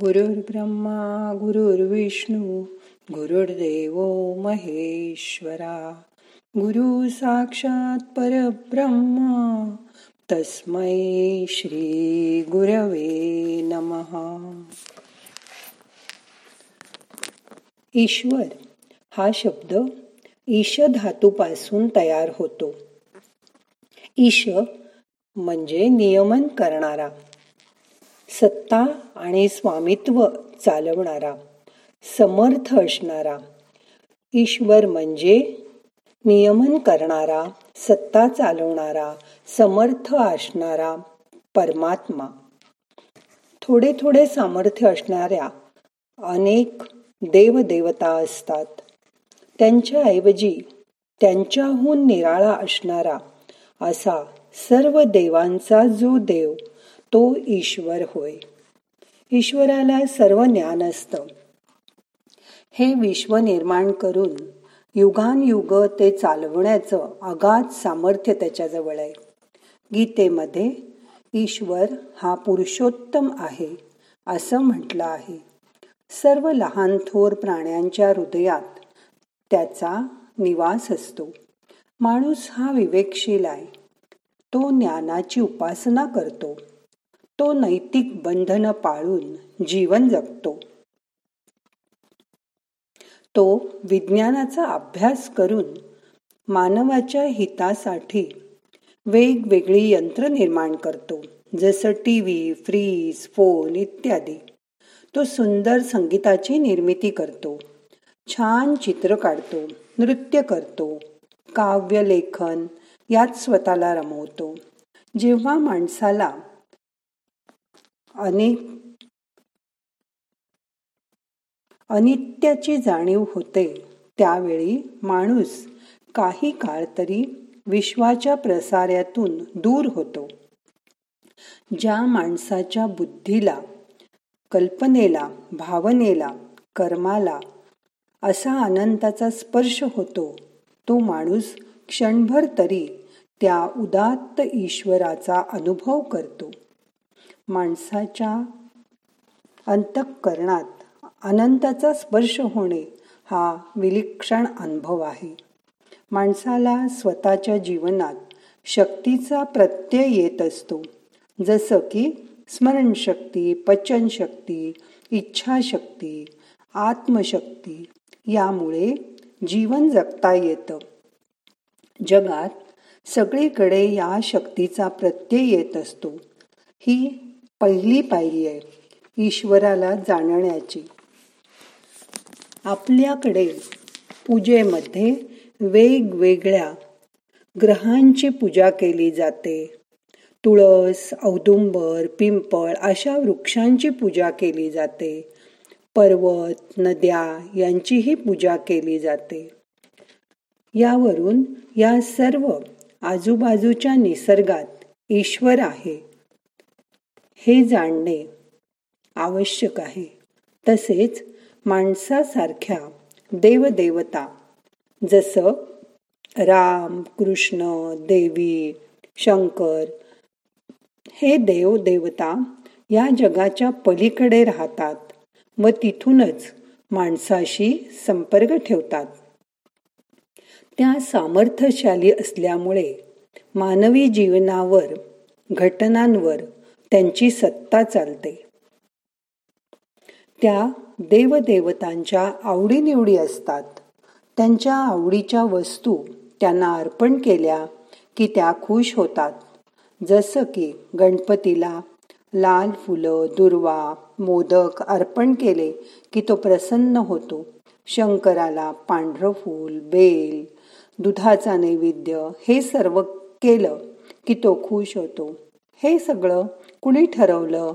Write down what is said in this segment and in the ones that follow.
गुरुर्ब्रह्मा गुरुर्विष्णू गुरुर्देव महेश्वरा गुरु साक्षात परब्रह्मा तस्मै श्री गुरवे नमहा ईश्वर हा शब्द ईश धातूपासून तयार होतो ईश म्हणजे नियमन करणारा सत्ता आणि स्वामित्व चालवणारा समर्थ असणारा. ईश्वर म्हणजे नियमन करणारा सत्ता चालवणारा समर्थ असणारा परमात्मा. थोडे थोडे सामर्थ्य असणाऱ्या अनेक देवदेवता असतात. त्यांच्याऐवजी त्यांच्याहून निराळा असणारा असा सर्व देवांचा जो देव तो ईश्वर होय. ईश्वराला सर्व ज्ञान असतं. हे विश्व निर्माण करून युगानयुग ते चालवण्याचं अगाध सामर्थ्य त्याच्याजवळ आहे. गीतेमध्ये ईश्वर हा पुरुषोत्तम आहे असं म्हटलं आहे. सर्व लहान थोर प्राण्यांच्या हृदयात त्याचा निवास असतो. माणूस हा विवेकशील आहे. तो ज्ञानाची उपासना करतो. तो नैतिक बंधन पाळून जीवन जगतो. तो विज्ञानाचा अभ्यास करून मानवाच्या हितासाठी वेगवेगळी यंत्र निर्माण करतो जसं टी व्ही फ्रीज फोन इत्यादी. तो सुंदर संगीताची निर्मिती करतो छान चित्र काढतो नृत्य करतो काव्य लेखन यात स्वतःला रमवतो. जेव्हा माणसाला अनेक अनित्याची जाणीव होते. त्यावेळी माणूस काही काळ तरी विश्वाच्या प्रसार्यातून दूर होतो. ज्या माणसाच्या बुद्धीला कल्पनेला भावनेला कर्माला असा आनंदाचा स्पर्श होतो तो माणूस क्षणभर तरी त्या उदात्त ईश्वराचा अनुभव करतो. माणसाच्या अंतःकरणात अनंताचा स्पर्श होणे हा विलक्षण अनुभव आहे. माणसाला स्वतःच्या जीवनात शक्तीचा प्रत्यय येत असतो. जसं की स्मरणशक्ती पचनशक्ती इच्छाशक्ती आत्मशक्ती यामुळे जीवन जगता येतं. जगात सगळीकडे या शक्तीचा प्रत्यय येत असतो. ही पहिली पायरी आहे ईश्वराला जाणण्याची. आपल्याकडे पूजेमध्ये वेगवेगळ्या ग्रहांची पूजा केली जाते. तुळस औदुंबर पिंपळ अशा वृक्षांची पूजा केली जाते. पर्वत नद्या यांचीही पूजा केली जाते. यावरून या सर्व आजूबाजूच्या निसर्गात ईश्वर आहे. हे जाणणे आवश्यक आहे. तसेच माणसासारख्या देवदेवता जसं राम कृष्ण देवी शंकर हे देवदेवता या जगाच्या पलीकडे राहतात व तिथूनच माणसाशी संपर्क ठेवतात. त्या सामर्थ्यशाली असल्यामुळे मानवी जीवनावर घटनांवर त्यांची सत्ता चालते. त्या देवदेवतांच्या आवडीनिवडी असतात. त्यांच्या आवडीच्या वस्तू त्यांना अर्पण केल्या की त्या खुश होतात. जसं की गणपतीला लाल फुलं दुर्वा मोदक अर्पण केले की तो प्रसन्न होतो. शंकराला पांढरं फूल बेल दुधाचा नैवेद्य हे सर्व केलं की तो खुश होतो. हे सगळं कुणी ठरवलं?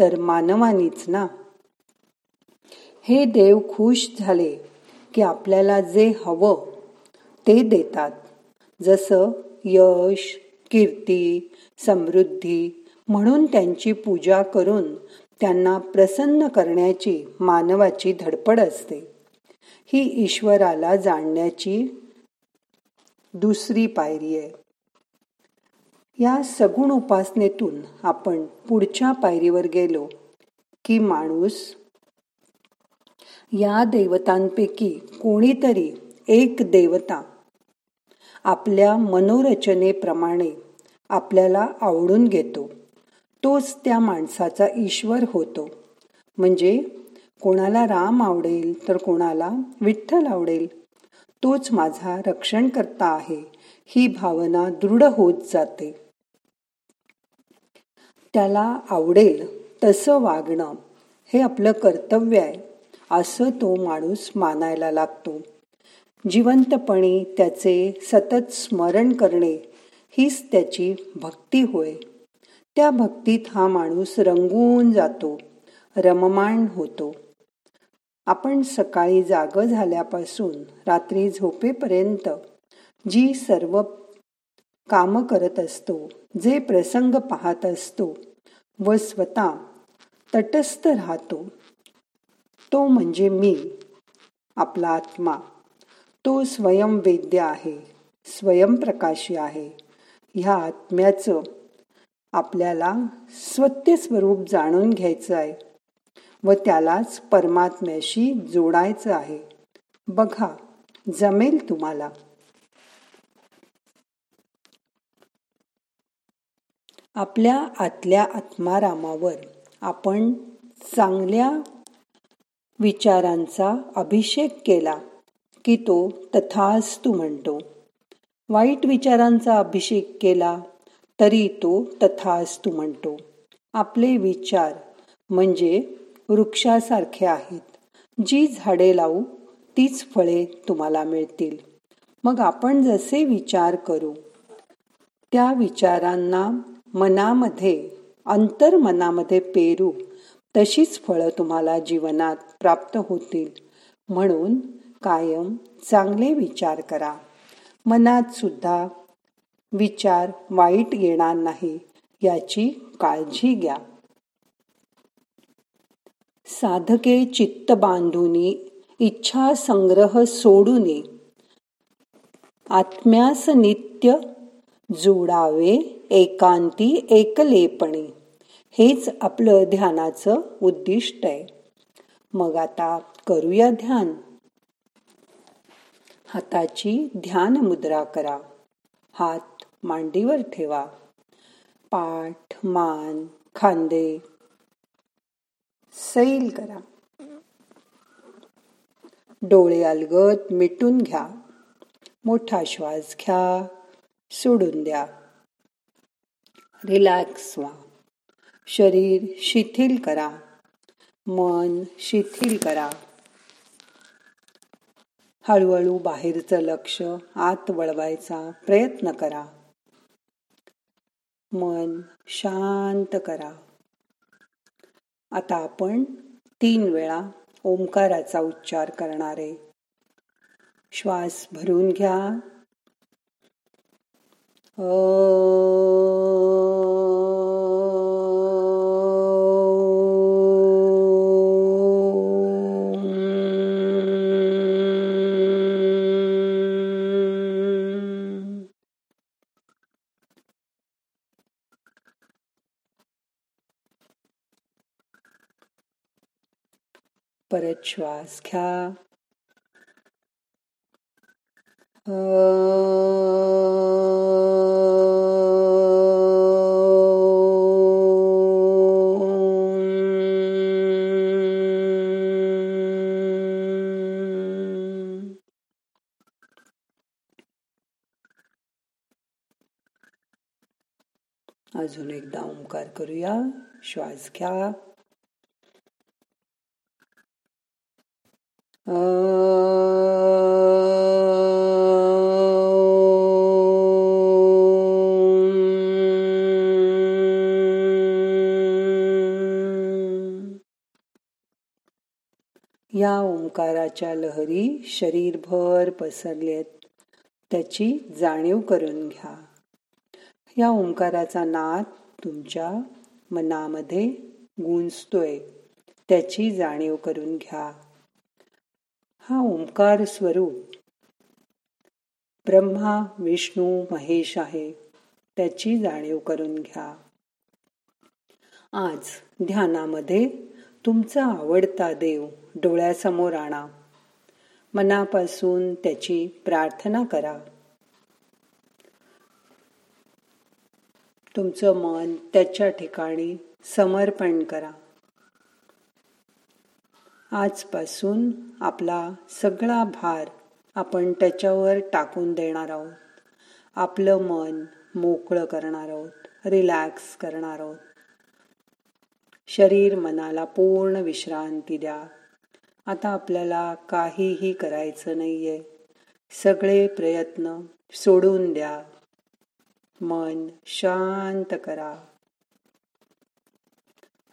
तर मानवानीच ना. हे देव खुश झाले की आपल्याला जे हवं ते देतात. जसं यश कीर्ती समृद्धी म्हणून त्यांची पूजा करून त्यांना प्रसन्न करण्याची मानवाची धडपड असते. ही ईश्वराला जाणण्याची दुसरी पायरी आहे. या सगुण उपासनेतून आपण पुढच्या पायरीवर गेलो की माणूस या देवतांपैकी कोणीतरी एक देवता आपल्या मनोरचनेप्रमाणे आपल्याला आवडून घेतो. तोच त्या माणसाचा ईश्वर होतो. म्हणजे कोणाला राम आवडेल तर कोणाला विठ्ठल आवडेल तोच माझा रक्षणकर्ता आहे ही भावना दृढ होत जाते. त्याला आवडेल तसं वागणं हे आपलं कर्तव्य आहे. असं तो माणूस मानायला लागतो. जिवंतपणे त्याचे सतत स्मरण करणे हीच त्याची भक्ती होय. त्या भक्तीत हा माणूस रंगून जातो रममाण होतो. आपण सकाळी जाग झाल्यापासून रात्री झोपेपर्यंत जी सर्व काम करत असतो जे प्रसंग पाहत असतो. व स्वतः तटस्थ राहतो. तो म्हणजे मी आपला आत्मा. तो स्वयंवेद्य आहे स्वयंप्रकाशी आहे. ह्या आत्म्याचं आपल्याला स्वत्य स्वरूप जाणून घ्यायचं आहे. व त्यालाच परमात्म्याशी जोडायचं आहे. बघा जमेल तुम्हाला. आपल्या आतल्या आत्मारामावर आपण चांगल्या विचारांचा अभिषेक केला की तो तथास्तू म्हणतो. वाईट विचारांचा अभिषेक केला तरी तो तथास्तू म्हणतो. आपले विचार म्हणजे वृक्षासारखे आहेत. जी झाडे लावू तीच फळे तुम्हाला मिळतील. मग आपण जसे विचार करू त्या विचारांना मनामध्ये अंतर्मनामध्ये पेरू तशीच फळं तुम्हाला जीवनात प्राप्त होतील. म्हणून कायम चांगले विचार करा. मनात सुद्धा विचार वाईट येणार नाही याची काळजी घ्या. साधके चित्त बांधूनी इच्छा संग्रह सोडूने आत्म्यास नित्य जोडावे एकांती एकलेपणे. हेच आपलं ध्यानाचं उद्दिष्ट आहे. मग आता करूया ध्यान. हाताची ध्यान मुद्रा करा. हात मांडीवर ठेवा. पाठ मान खांदे. सैल करा. डोळे अलगत मिटून घ्या. मोठा श्वास घ्या. सोडून द्या. रिलॅक्स व्हा. शरीर शिथिल करा. मन शिथिल करा. हळूहळू बाहेरचं लक्ष आत वळवायचा प्रयत्न करा. मन शांत करा. आता आपण तीन वेळा ओंकाराचा उच्चार करणारे श्वास भरून घ्या. परत श्वास घ्या अजून एकदा ओंकार करूया. श्वास घ्या. या ओंकाराच्या लहरी शरीरभर पसरलेत. त्याची जाणीव करून घ्या. या ओंकाराचा नाद तुमच्या मनामध्ये गुंजतोय. त्याची जाणीव करून घ्या. हा ओंकार स्वरूप ब्रह्मा विष्णू महेश आहे. त्याची जाणीव करून घ्या. आज ध्यानामध्ये तुमचा आवडता देव डोळ्यासमोर आणा. मनापासून त्याची प्रार्थना करा. तुमचं मन त्याच्या ठिकाणी समर्पण करा. आजपासून आपला सगळा भार आपण त्याच्यावर टाकून देणार आहोत. आपलं मन मोकळं करणार आहोत रिलॅक्स करणार आहोत. शरीर मनाला पूर्ण विश्रांती द्या. आता आपल्याला काहीही करायचं नाहीये. सगळे प्रयत्न सोडून द्या. मन शांत करा.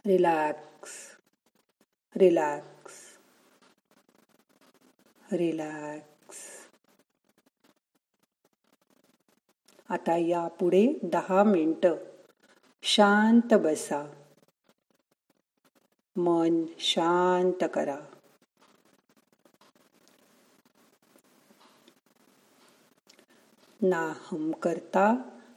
रिलॅक्स रिलॅक्स रिलॅक्स आता यापुढे दहा मिनिट शांत बसा. मन शांत करा. ना हम करता